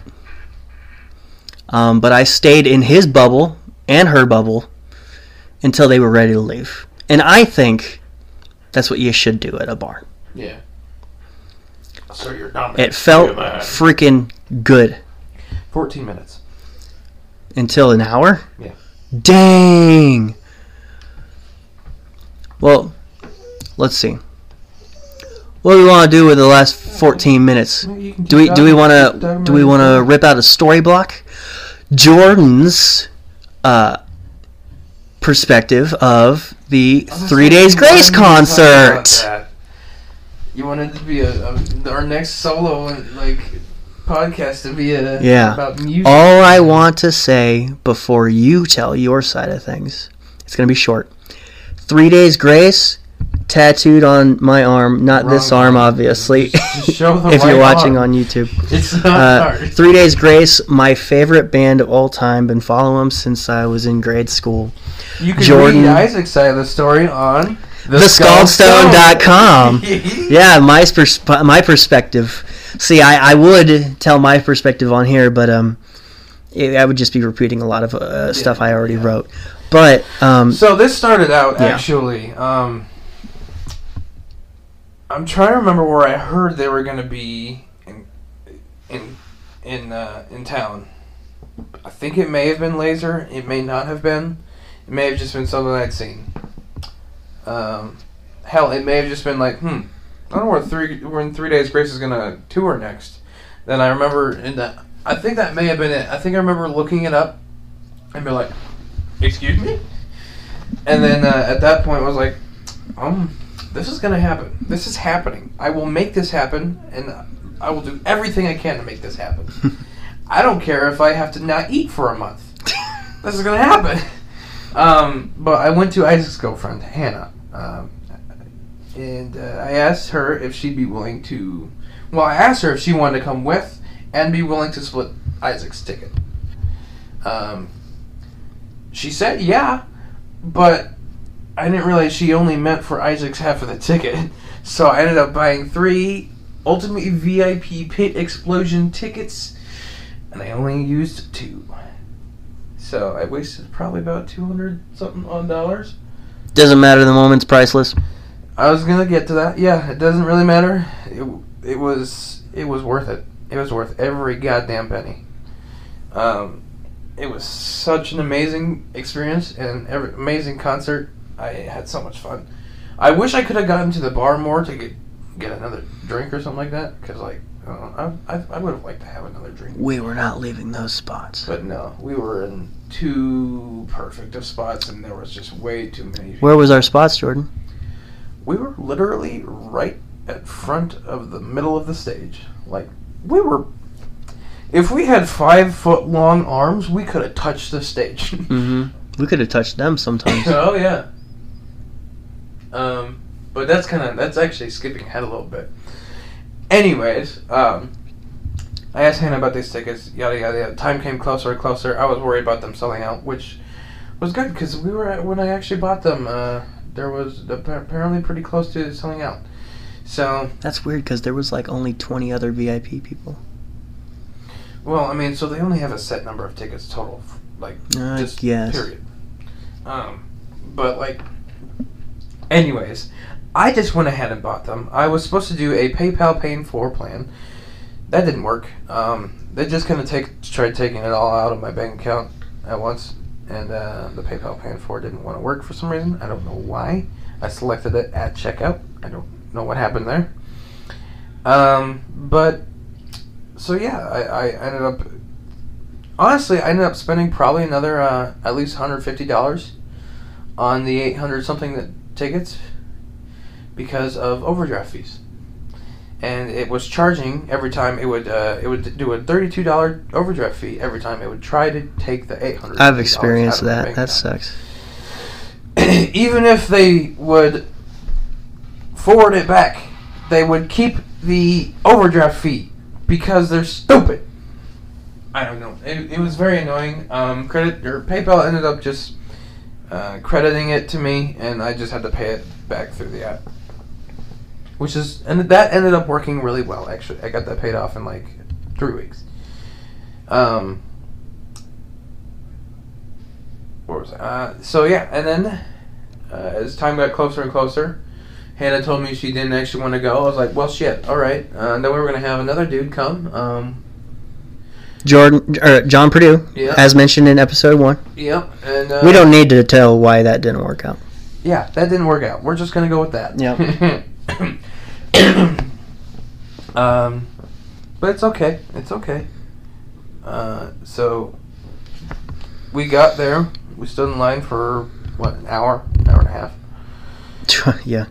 Um, but I stayed in his bubble and her bubble until they were ready to leave. And I think that's what you should do at a bar. Yeah. So you're dominant. It felt Look at that. freaking good 14 minutes. until an hour. Yeah. Dang. Well, let's see. What do we want to do with the last 14 minutes? Well, you can Do we do we want to do we want to rip out a story block? Jordan's uh, perspective of the Three Days Grace wanted me to talk about concert. that. You wanted to be a, a our next solo like podcast to be a Yeah. about music. All I want to say before you tell your side of things, it's going to be short. Three Days Grace tattooed on my arm, not this Wrong arm, arm. obviously. Just show the if you're watching arm. on YouTube. It's not Uh, hard. Three Days Grace, my favorite band of all time. Been following them since I was in grade school. You can Jordan- read Isaac's side of the story on TheScaldstone.com. Yeah, my my perspective. See, I, I would tell my perspective on here, but um, it, I would just be repeating a lot of uh, stuff I already yeah. wrote. But um, So this started out Yeah. actually. Um, I'm trying to remember where I heard they were going to be in in in uh, in town. I think it may have been Laser. It may not have been. It may have just been something I'd seen. Um, hell, it may have just been like, hmm, I don't know where three when Three Days Grace is gonna tour next. Then I remember in that. I think that may have been it. I think I remember looking it up and be like, excuse me. And then uh, at that point, I was like, um, this is gonna happen. This is happening. I will make this happen, and I will do everything I can to make this happen. I don't care if I have to not eat for a month. this is gonna happen. Um, but I went to Isaac's girlfriend, Hannah, um, and uh, I asked her if she'd be willing to. Well, I asked her if she wanted to come with and be willing to split Isaac's ticket. Um, she said yeah, but I didn't realize she only meant for Isaac's half of the ticket. So I ended up buying three Ultimate VIP Pit Explosion tickets, and I only used two. So I wasted probably about two hundred something on dollars. doesn't matter. The moment's priceless. I was gonna get to that. Yeah, it doesn't really matter. It, it was it was worth it. It was worth every goddamn penny. Um, it was such an amazing experience and every, amazing concert. I had so much fun. I wish I could have gotten to the bar more to get get another drink or something like that. Cause like I, know, I, I, I would have liked to have another drink. We were not leaving those spots. But no, we were in too perfect of spots, and there was just way too many. Where was our spots, Jordan? We were literally right at front of the middle of the stage. Like we were. If we had five foot long arms, we could have touched the stage. Mm-hmm. We could have touched them sometimes. oh yeah. Um, but that's kind of that's actually skipping ahead a little bit. Anyways, um, I asked Hannah about these tickets. Yada yada yada. Time came closer and closer. I was worried about them selling out, which was good because we were at, when I actually bought them. Uh, there was apparently pretty close to selling out. So, That's weird because there was like only 20 other VIP people. well, I mean, so they only have a set number of tickets total, like I just guess. period. Um, but like, anyways, I just went ahead and bought them. I was supposed to do a PayPal Pay in Four plan. That didn't work. Um, they just kind of take tried taking it all out of my bank account at once, and uh, the PayPal Pay in Four didn't want to work for some reason. I don't know why. I selected it at checkout. I don't know what happened there. Um, but so yeah, I, I ended up honestly, I ended up spending probably another uh, at least hundred fifty dollars on the eight hundred something that tickets because of overdraft fees, and it was charging every time it would uh, it would do a thirty two dollar overdraft fee every time it would try to take the eight hundred. I've experienced that. That sucks. Even if they would forward it back, they would keep the overdraft fee because they're stupid. I don't know. It, it was very annoying. Um, credit or PayPal ended up just uh, crediting it to me, and I just had to pay it back through the app. Which is and that ended up working really well. Actually, I got that paid off in like three weeks. Um, where was I? Uh, so yeah, and then uh, as time got closer and closer, Hannah told me she didn't actually want to go. I was like, well, shit, all right. Uh, and then we were gonna have another dude come. Um, Jordan or John Purdue, Yeah. as mentioned in episode one. yep, and uh, We don't need to tell why that didn't work out. Yeah, that didn't work out. We're just gonna go with that. Yeah. Um, but it's okay. It's okay. Uh, so we got there. We stood in line for what an hour, hour and a half. yeah.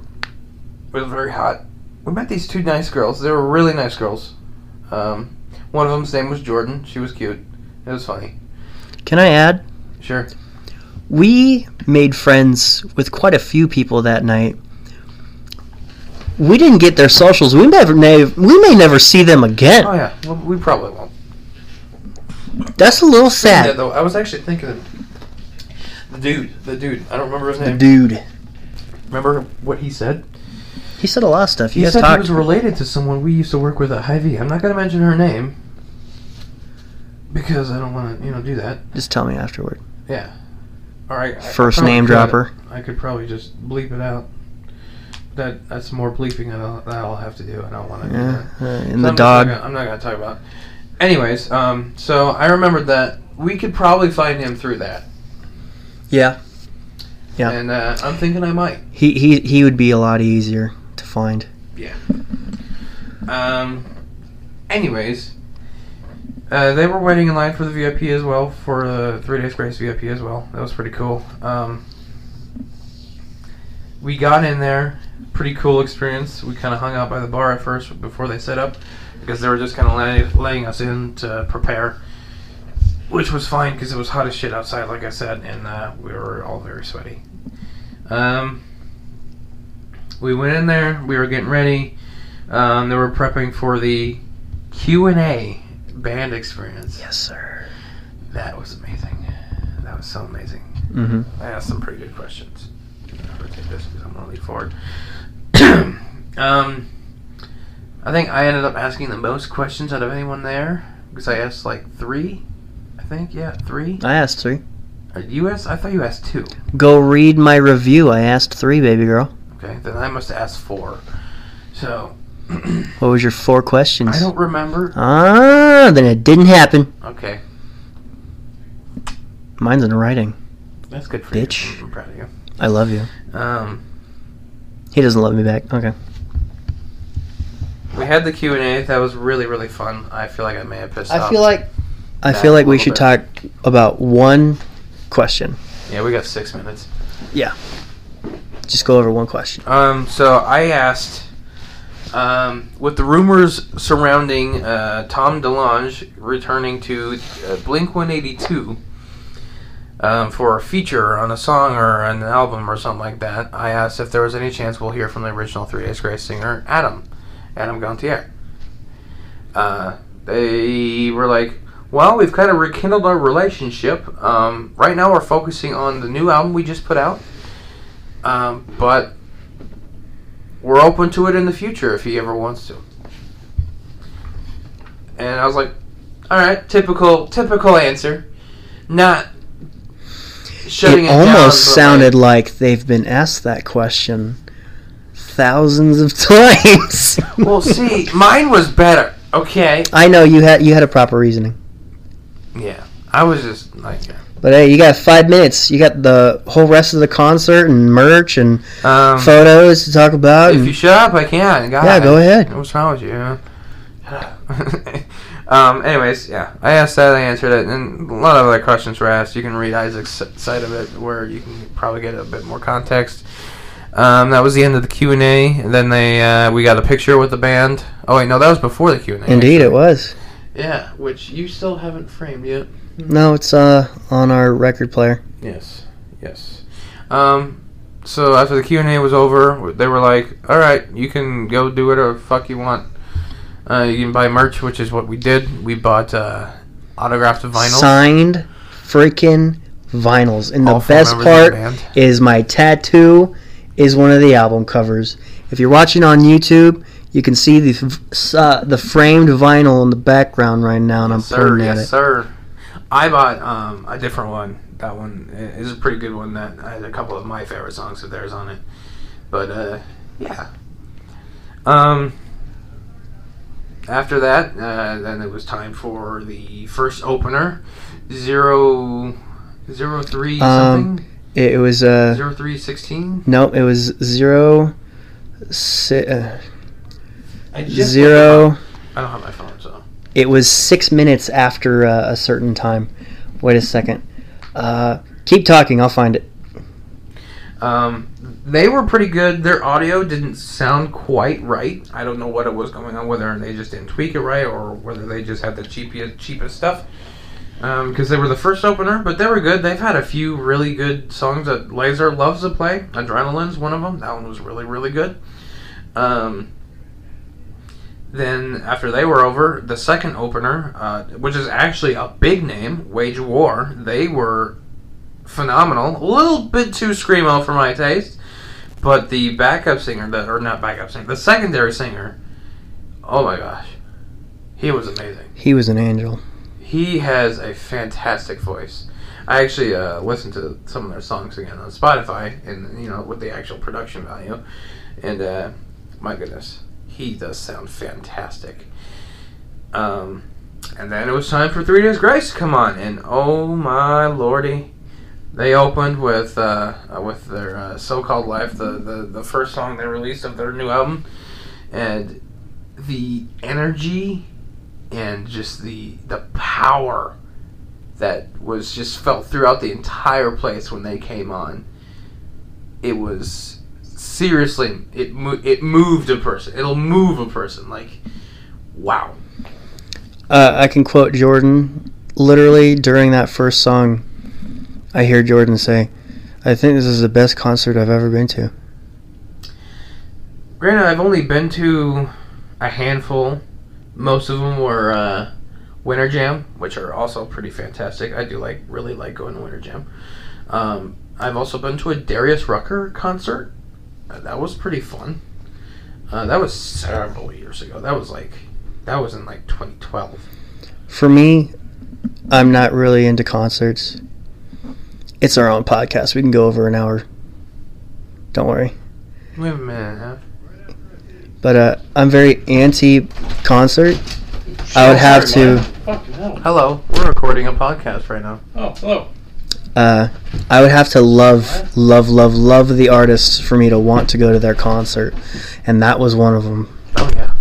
It was very hot. We met these two nice girls. They were really nice girls. Um, one of them's name was Jordan. She was cute. It was funny. Can I add? Sure. We made friends with quite a few people that night. We didn't get their socials. We never, may, we may never see them again. Oh yeah. Well, we probably won't. That's a little that, sad. though, I was actually thinking of the dude. The dude. I don't remember his name. The dude. Remember what he said? He said a lot of stuff. You he guys said he was related to someone we used to work with at Hy-Vee. I'm not going to mention her name because I don't want to, you know, do that. Just tell me afterward. Yeah. All right. First name could. dropper. I could probably just bleep it out. That that's more bleeping that I'll, that I'll have to do. I don't want to do Yeah. that. Uh, So the I'm dog. Not gonna, I'm not going to talk about. It. Anyways, um, so I remembered that we could probably find him through that, Yeah. Yeah. and uh, I'm thinking I might. He, he, he would be a lot easier find. Um. Anyways, uh, they were waiting in line for the VIP as well for the three days grace VIP as well. That was pretty cool. Um. We got in there, pretty cool experience. We kind of hung out by the bar at first before they set up because they were just kind of letting, letting us in to prepare, which was fine because it was hot as shit outside, like I said, and uh, we were all very sweaty. Um. We went in there. We were getting ready. Um, they were prepping for the Q and A band experience. Yes, sir. That was amazing. That was so amazing. Mm-hmm. I asked some pretty good questions. I'll rotate this because I'm gonna lean forward. um, I think I ended up asking the most questions out of anyone there because I asked like three. I think yeah, three. I asked three. You asked? I thought you asked two. Go read my review. I asked three, baby girl. Okay, then I must ask four. So What was your four questions? I don't remember. Ah, then it didn't happen. Okay, Mine's in writing. that's good for you. Bitch. you. I'm proud of you. I love you. Um, He doesn't love me back. Okay. we had the Q and A. That was really really fun. I feel like I may have pissed off. I feel like. I feel like we should bit. talk about one question. Yeah, we got six minutes. Just go over one question. Um, so I asked, um, with the rumors surrounding uh, Tom DeLonge returning to uh, Blink 182 um, for a feature on a song or an album or something like that, I asked if there was any chance we'll hear from the original Three Days Grace singer, Adam, Adam Gontier. Uh, they were like, well, we've kind of rekindled our relationship. Um, right now, we're focusing on the new album we just put out. Um, but we're open to it in the future if he ever wants to. And I was like, all right, typical typical answer, not shutting it it, almost but, sounded like, like they've been asked that question thousands of times. well, see, mine was better. Okay. I know you had you had a proper reasoning, Yeah, I was just like, but hey, you got five minutes. You got the whole rest of the concert and merch and um, photos to talk about. if you shut up, I can. God, Yeah, go ahead. What's wrong with you? um. Anyways, yeah, I asked that, I answered it, and a lot of other questions were asked. You can read Isaac's side of it, where you can probably get a bit more context. Um, that was the end of the Q and A, and then they uh, we got a picture with the band. Oh wait, no, that was before the Q and A. Indeed, it was. Yeah, which you still haven't framed yet. No, it's uh on our record player. Yes, yes. Um, so after the Q and A was over, they were like, "All right, you can go do whatever the fuck you want. Uh, you can buy merch, which is what we did. We bought uh, autographed vinyl. Signed freaking vinyls. And the all four best of the part is my tattoo is one of the album covers. If you're watching on YouTube, you can see the uh, the framed vinyl in the background right now, and I'm Yes, sir. pointing at Yes, it. sir. I bought um, a different one. That one is a pretty good one. That has a couple of my favorite songs of theirs on it. But uh, yeah. Um. After that, uh, then it was time for the first opener, zero, zero three Um, something, It, it was uh zero three sixteen. no, it was zero, si- uh, I just zero. I don't have my phone. It was six minutes after uh, a certain time. Wait a second. Uh, keep talking. I'll find it. Um, they were pretty good. Their audio didn't sound quite right. I don't know what it was going on, whether they just didn't tweak it right or whether they just had the cheapest, cheapest stuff. Because they were the first opener, but they were good. They've had a few really good songs that Laser loves to play. Adrenaline's one of them. That one was really, really good. Um, then after they were over, the second opener, uh, which is actually a big name, Wage War, they were phenomenal. A little bit too screamo for my taste, but the backup singer, the, or not backup singer, the secondary singer, oh my gosh, he was amazing. He was an angel. He has a fantastic voice. I actually uh, listened to some of their songs again on Spotify, and you know with the actual production value, and uh, my goodness, he does sound fantastic. Um, and then it was time for Three Days Grace to come on, and oh my lordy, they opened with uh, uh, with their uh, so-called life, the, the the first song they released of their new album, and the energy and just the the power that was just felt throughout the entire place when they came on. It was seriously it mo- it moved a person. It'll move a person like wow. Uh, I can quote Jordan. Literally during that first song, I hear Jordan say, "I think this is the best concert I've ever been to." Granted, I've only been to a handful. Most of them were uh, Winter Jam, which are also pretty fantastic. I do like really like going to Winter Jam. Um, I've also been to a Darius Rucker concert. Uh, that was pretty fun. Uh, that was several years ago. That was like that was in like 2012. For me, I'm not really into concerts. It's our own podcast. We can go over an hour. Don't worry. We have a minute and a half. But uh, I'm very anti-concert. I would have to. Hello, we're recording a podcast right now. Oh, hello. Uh, I would have to love, love, love, love the artist for me to want to go to their concert, and that was one of them. Oh yeah.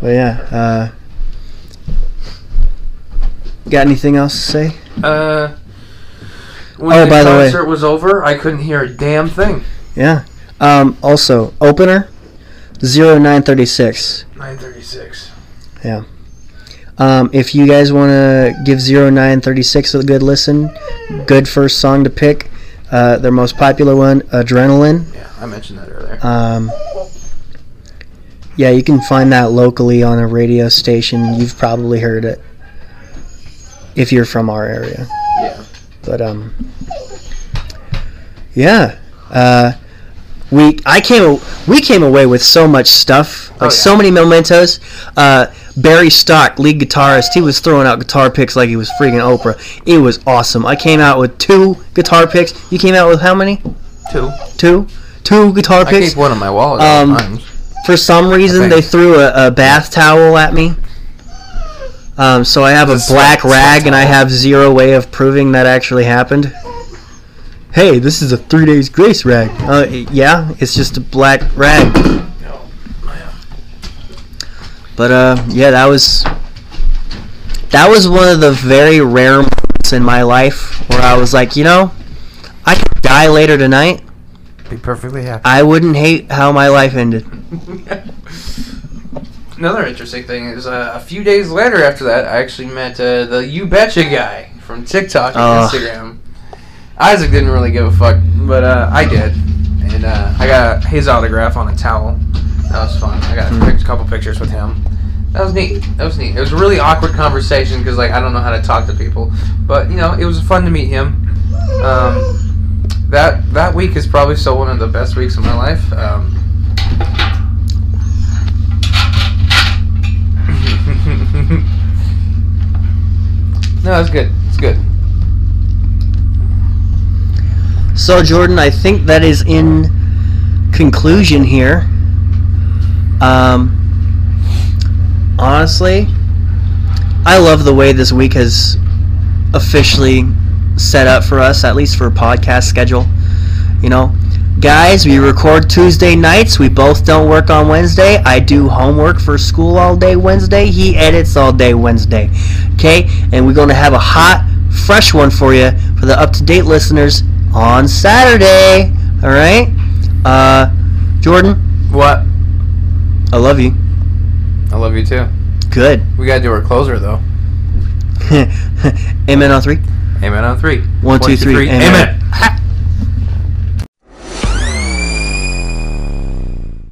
But yeah, uh, got anything else to say? Uh, when Oh, the by the way- concert was over, I couldn't hear a damn thing. Yeah. Um, also, opener, 0936. 936. Um, if you guys want to give 0936 a good listen, good first song to pick. Uh, their most popular one, Adrenaline. Yeah, I mentioned that earlier. Um, yeah, you can find that locally on a radio station. You've probably heard it if you're from our area. yeah. But um, yeah. Uh, we I came we came away with so much stuff, like Oh, yeah. so many mementos. Uh, Barry Stock, lead guitarist, he was throwing out guitar picks like he was freaking Oprah. It was awesome. I came out with two guitar picks. You came out with how many? Two. Two, two guitar I picks. keep one in my wallet Um. For some reason, they threw a, a bath towel at me. Um, so I have a It's a black sweat- rag, sweat and I have zero way of proving that actually happened. Hey, this is a three days grace rag. Uh, yeah, it's just a black rag. But uh, yeah, that was that was one of the very rare moments in my life where I was like, you know, I could die later tonight. Be perfectly happy. I wouldn't hate how my life ended. Another interesting thing is uh, a few days later after that, I actually met uh, the You Betcha guy from TikTok and Oh. Instagram. Isaac didn't really give a fuck, but uh, I did. And uh, I got his autograph on a towel. That was fun. I got a couple pictures with him. That was neat. That was neat. It was a really awkward conversation because like I don't know how to talk to people, but you know it was fun to meet him. Um, that that week is probably still one of the best weeks of my life. Um, no, it's good. It's good. So, Jordan, I think that is in conclusion here. Um, honestly, I love the way this week has officially set up for us, at least for a podcast schedule. You know, guys, we record Tuesday nights. We both don't work on Wednesday. I do homework for school all day Wednesday. He edits all day Wednesday. Okay? And we're going to have a hot, fresh one for you for the up to date listeners on Saturday. All right? Uh, Jordan, What? I love you. I love you too. Good. We gotta do our closer though. Amen on three. Amen on three. One, two, three. Amen. Amen. Ha!